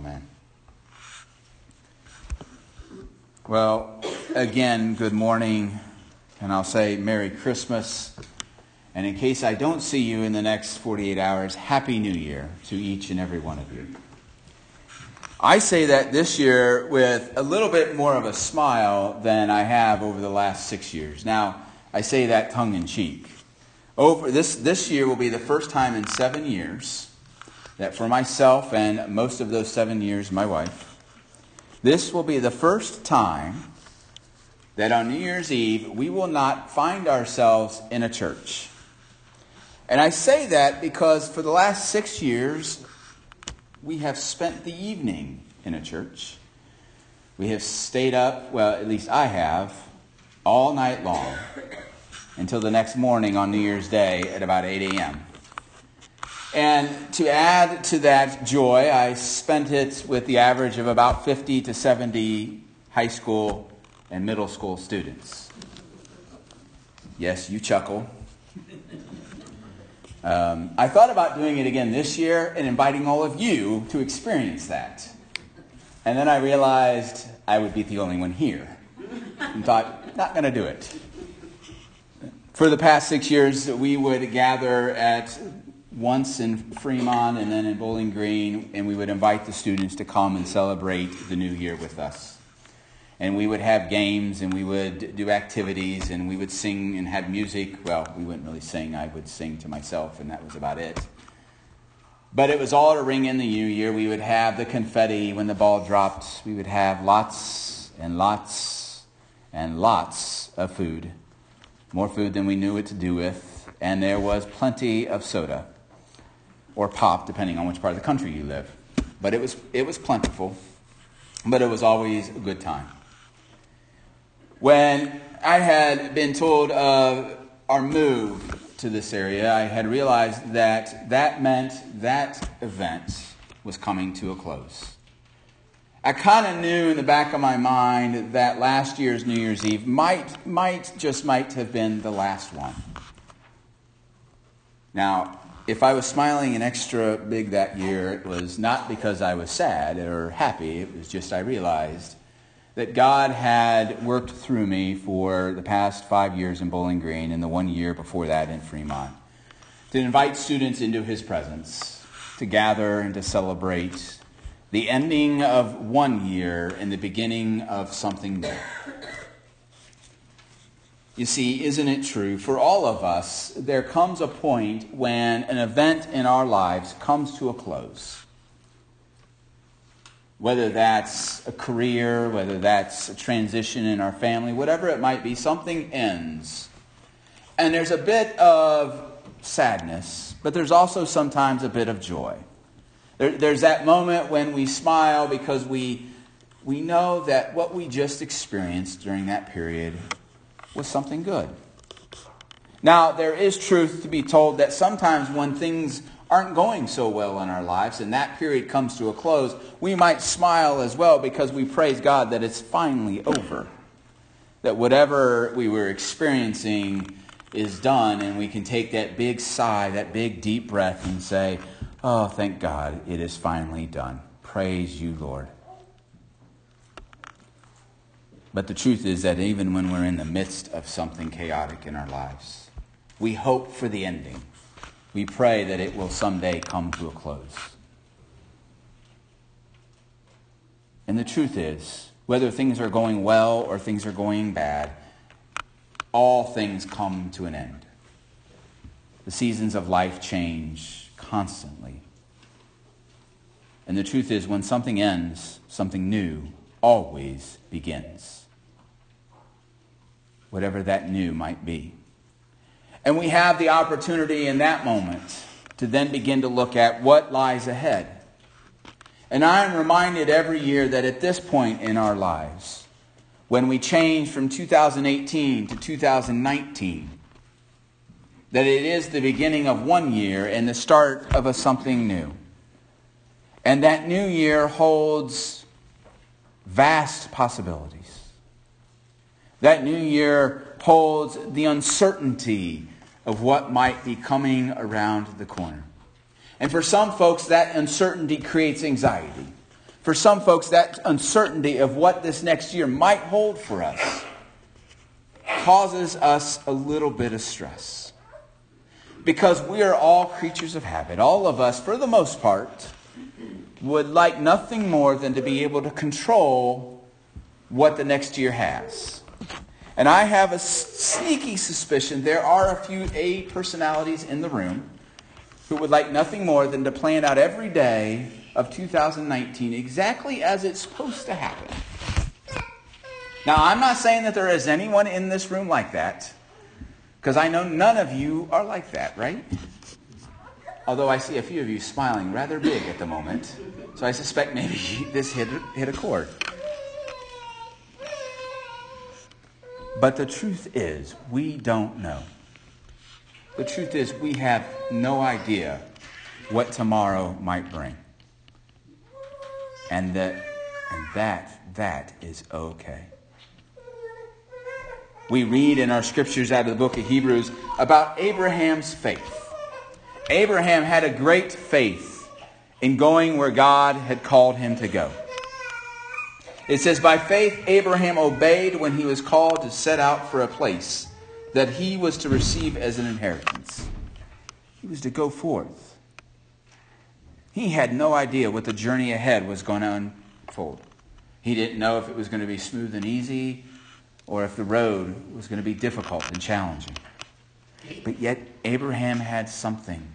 Amen. Well, again, good morning, and I'll say Merry Christmas. And in case I don't see you in the next 48 hours, Happy New Year to each and every one of you. I say that this year with a little bit more of a smile than I have over the last six years. Now, I say that tongue in cheek. Over this, this year will be the first time in seven years that for myself and most of those seven years, my wife, this will be the first time that on New Year's Eve we will not find ourselves in a church. And I say that because for the last six years, we have spent the evening in a church. We have stayed up, well, at least I have, all night long until the next morning on New Year's Day at about 8 a.m. And to add to that joy, I spent it with the average of about 50 to 70 high school and middle school students. Yes, you chuckle. Um, I thought about doing it again this year and inviting all of you to experience that. And then I realized I would be the only one here. And thought, not going to do it. For the past six years, we would gather at once in Fremont and then in Bowling Green, and we would invite the students to come and celebrate the new year with us and we would have games and we would do activities and we would sing and have music. Well, we wouldn't really sing. I would sing to myself, and that was about it. But it was all to ring in the new year. We would have the confetti when the ball dropped. We would have lots and lots and lots of food. More food than we knew what to do with. And there was plenty of soda or pop, depending on which part of the country you live. But it was, it was plentiful, but it was always a good time. When I had been told of our move to this area, I had realized that that meant that event was coming to a close. I kind of knew in the back of my mind that last year's New Year's Eve might, might, just might have been the last one. Now, if I was smiling an extra big that year, it was not because I was sad or happy. It was just I realized that God had worked through me for the past five years in Bowling Green and the one year before that in Fremont to invite students into his presence, to gather and to celebrate the ending of one year and the beginning of something new. You see, isn't it true? For all of us, there comes a point when an event in our lives comes to a close whether that's a career, whether that's a transition in our family, whatever it might be, something ends. And there's a bit of sadness, but there's also sometimes a bit of joy. There, there's that moment when we smile because we, we know that what we just experienced during that period was something good. Now, there is truth to be told that sometimes when things aren't going so well in our lives and that period comes to a close, we might smile as well because we praise God that it's finally over. That whatever we were experiencing is done and we can take that big sigh, that big deep breath and say, Oh, thank God, it is finally done. Praise you, Lord. But the truth is that even when we're in the midst of something chaotic in our lives, we hope for the ending we pray that it will someday come to a close. And the truth is, whether things are going well or things are going bad, all things come to an end. The seasons of life change constantly. And the truth is, when something ends, something new always begins. Whatever that new might be. And we have the opportunity in that moment to then begin to look at what lies ahead. And I am reminded every year that at this point in our lives, when we change from 2018 to 2019, that it is the beginning of one year and the start of a something new. And that new year holds vast possibilities. That new year holds the uncertainty of what might be coming around the corner. And for some folks, that uncertainty creates anxiety. For some folks, that uncertainty of what this next year might hold for us causes us a little bit of stress. Because we are all creatures of habit. All of us, for the most part, would like nothing more than to be able to control what the next year has. And I have a sneaky suspicion there are a few A personalities in the room who would like nothing more than to plan out every day of 2019 exactly as it's supposed to happen. Now, I'm not saying that there is anyone in this room like that, because I know none of you are like that, right? Although I see a few of you smiling rather big at the moment, so I suspect maybe this hit, hit a chord. But the truth is, we don't know. The truth is, we have no idea what tomorrow might bring. And that, and that, that is okay. We read in our scriptures out of the book of Hebrews about Abraham's faith. Abraham had a great faith in going where God had called him to go. It says, By faith, Abraham obeyed when he was called to set out for a place that he was to receive as an inheritance. He was to go forth. He had no idea what the journey ahead was going to unfold. He didn't know if it was going to be smooth and easy or if the road was going to be difficult and challenging. But yet, Abraham had something.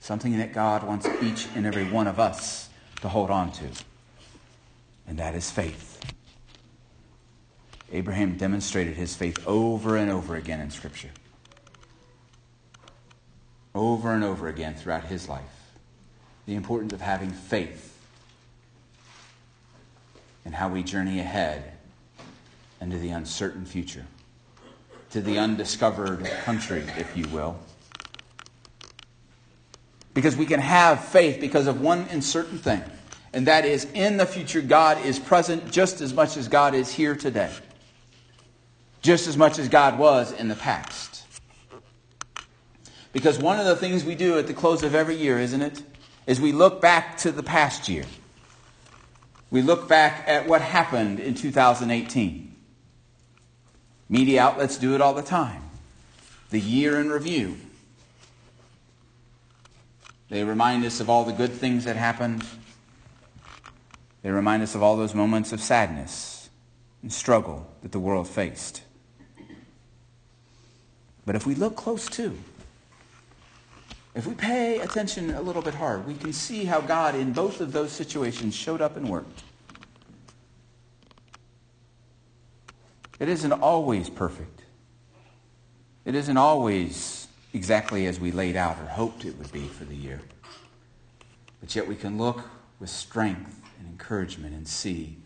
Something that God wants each and every one of us to hold on to and that is faith. Abraham demonstrated his faith over and over again in Scripture. Over and over again throughout his life. The importance of having faith and how we journey ahead into the uncertain future, to the undiscovered country, if you will. Because we can have faith because of one uncertain thing and that is in the future, God is present just as much as God is here today, just as much as God was in the past. Because one of the things we do at the close of every year, isn't it, is we look back to the past year. We look back at what happened in 2018. Media outlets do it all the time. The year in review. They remind us of all the good things that happened they remind us of all those moments of sadness and struggle that the world faced. But if we look close too, if we pay attention a little bit hard, we can see how God in both of those situations showed up and worked. It isn't always perfect. It isn't always exactly as we laid out or hoped it would be for the year. But yet we can look with strength and encouragement and see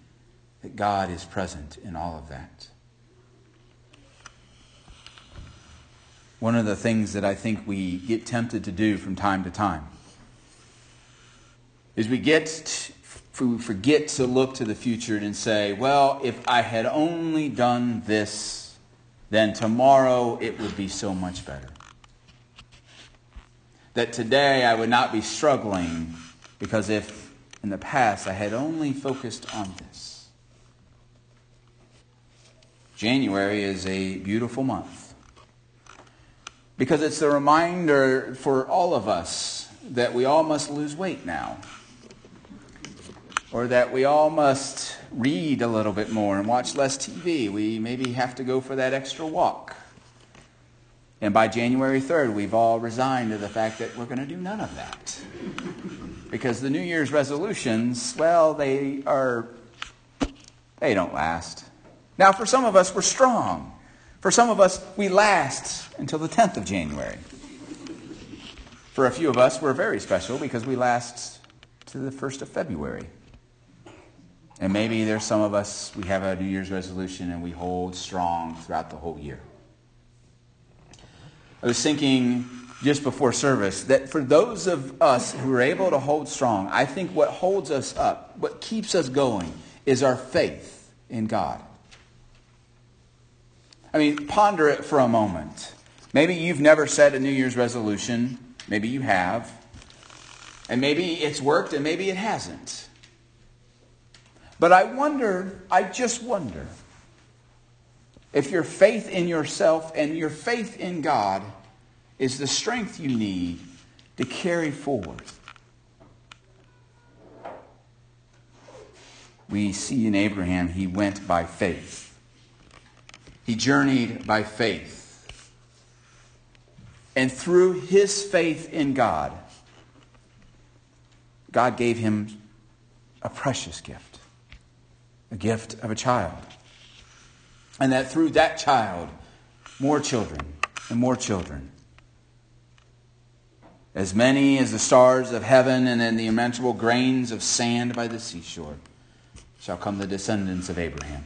that God is present in all of that. One of the things that I think we get tempted to do from time to time is we get we forget to look to the future and say, well, if I had only done this, then tomorrow it would be so much better. That today I would not be struggling because if in the past, I had only focused on this. January is a beautiful month because it's a reminder for all of us that we all must lose weight now, or that we all must read a little bit more and watch less TV. We maybe have to go for that extra walk. And by January 3rd, we've all resigned to the fact that we're going to do none of that. Because the New Year's resolutions, well, they are, they don't last. Now, for some of us, we're strong. For some of us, we last until the 10th of January. For a few of us, we're very special because we last to the 1st of February. And maybe there's some of us, we have a New Year's resolution and we hold strong throughout the whole year. I was thinking just before service that for those of us who are able to hold strong, I think what holds us up, what keeps us going, is our faith in God. I mean, ponder it for a moment. Maybe you've never set a New Year's resolution. Maybe you have. And maybe it's worked and maybe it hasn't. But I wonder, I just wonder, if your faith in yourself and your faith in God is the strength you need to carry forward. We see in Abraham, he went by faith. He journeyed by faith. And through his faith in God, God gave him a precious gift, a gift of a child. And that through that child, more children and more children. As many as the stars of heaven and in the immeasurable grains of sand by the seashore shall come the descendants of Abraham.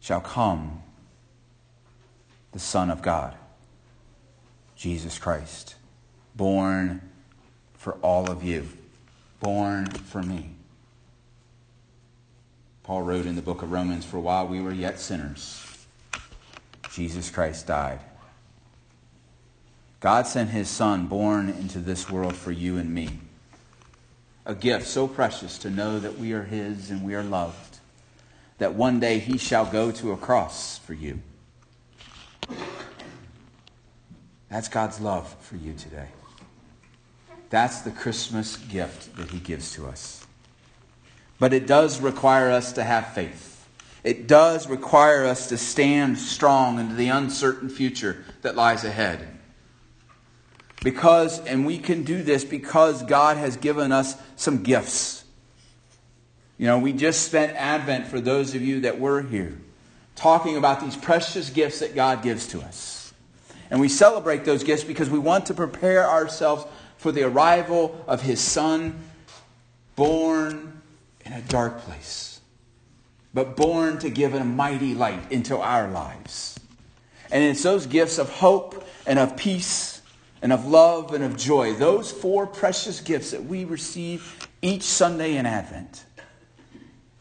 Shall come the Son of God, Jesus Christ, born for all of you, born for me. Paul wrote in the book of Romans, For while we were yet sinners, Jesus Christ died. God sent his Son born into this world for you and me. A gift so precious to know that we are his and we are loved, that one day he shall go to a cross for you. That's God's love for you today. That's the Christmas gift that he gives to us. But it does require us to have faith. It does require us to stand strong into the uncertain future that lies ahead. Because, and we can do this because God has given us some gifts. You know, we just spent Advent for those of you that were here talking about these precious gifts that God gives to us. And we celebrate those gifts because we want to prepare ourselves for the arrival of His Son, born in a dark place, but born to give a mighty light into our lives. And it's those gifts of hope and of peace and of love and of joy, those four precious gifts that we receive each Sunday in Advent.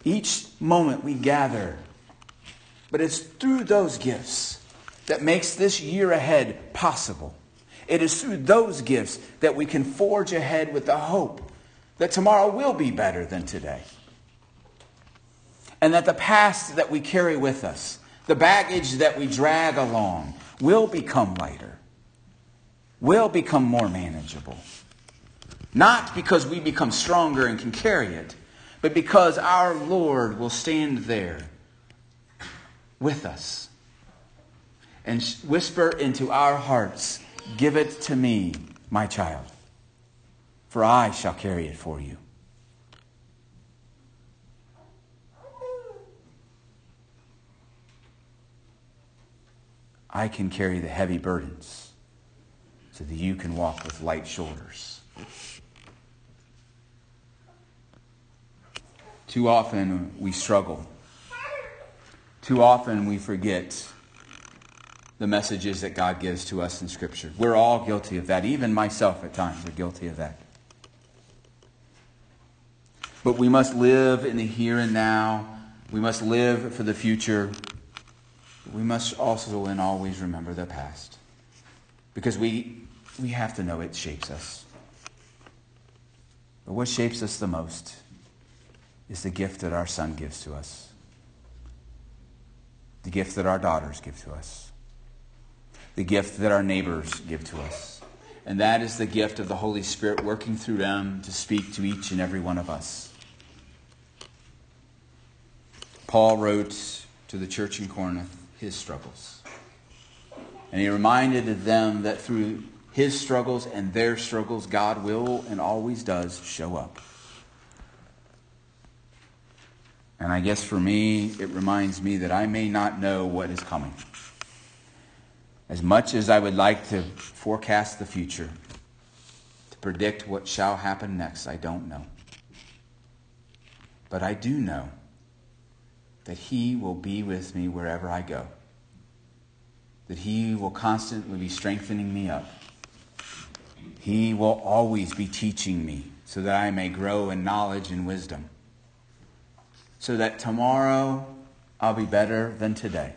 Each moment we gather. But it's through those gifts that makes this year ahead possible. It is through those gifts that we can forge ahead with the hope that tomorrow will be better than today. And that the past that we carry with us, the baggage that we drag along, will become lighter, will become more manageable. Not because we become stronger and can carry it, but because our Lord will stand there with us and whisper into our hearts, Give it to me, my child for I shall carry it for you. I can carry the heavy burdens so that you can walk with light shoulders. Too often we struggle. Too often we forget the messages that God gives to us in Scripture. We're all guilty of that. Even myself at times are guilty of that. But we must live in the here and now. We must live for the future. We must also and always remember the past. Because we, we have to know it shapes us. But what shapes us the most is the gift that our son gives to us, the gift that our daughters give to us, the gift that our neighbors give to us. And that is the gift of the Holy Spirit working through them to speak to each and every one of us. Paul wrote to the church in Corinth his struggles. And he reminded them that through his struggles and their struggles, God will and always does show up. And I guess for me, it reminds me that I may not know what is coming. As much as I would like to forecast the future, to predict what shall happen next, I don't know. But I do know that He will be with me wherever I go, that He will constantly be strengthening me up. He will always be teaching me so that I may grow in knowledge and wisdom, so that tomorrow I'll be better than today.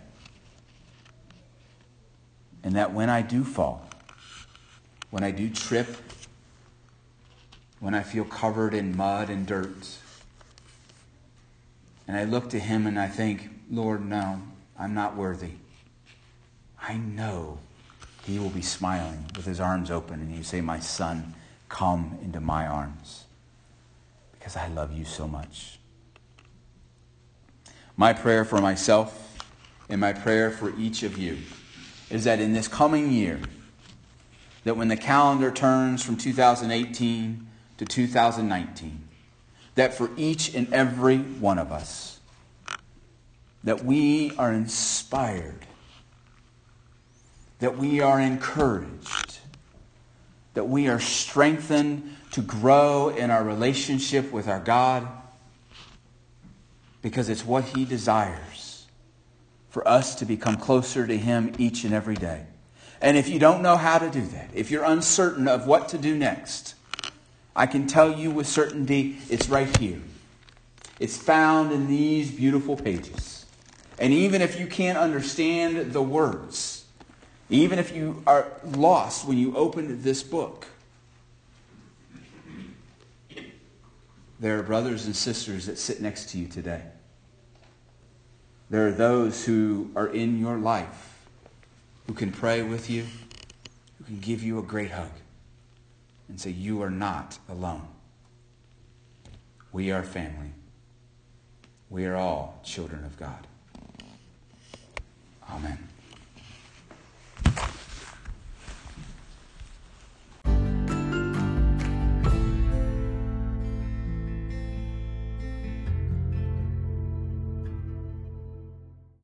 And that when I do fall, when I do trip, when I feel covered in mud and dirt, And I look to him and I think, Lord, no, I'm not worthy. I know he will be smiling with his arms open and you say, My son, come into my arms because I love you so much. My prayer for myself and my prayer for each of you is that in this coming year, that when the calendar turns from 2018 to 2019, that for each and every one of us, that we are inspired, that we are encouraged, that we are strengthened to grow in our relationship with our God because it's what He desires for us to become closer to Him each and every day. And if you don't know how to do that, if you're uncertain of what to do next, I can tell you with certainty it's right here. It's found in these beautiful pages. And even if you can't understand the words, even if you are lost when you open this book, there are brothers and sisters that sit next to you today. There are those who are in your life who can pray with you, who can give you a great hug and say, You are not alone. We are family. We are all children of God.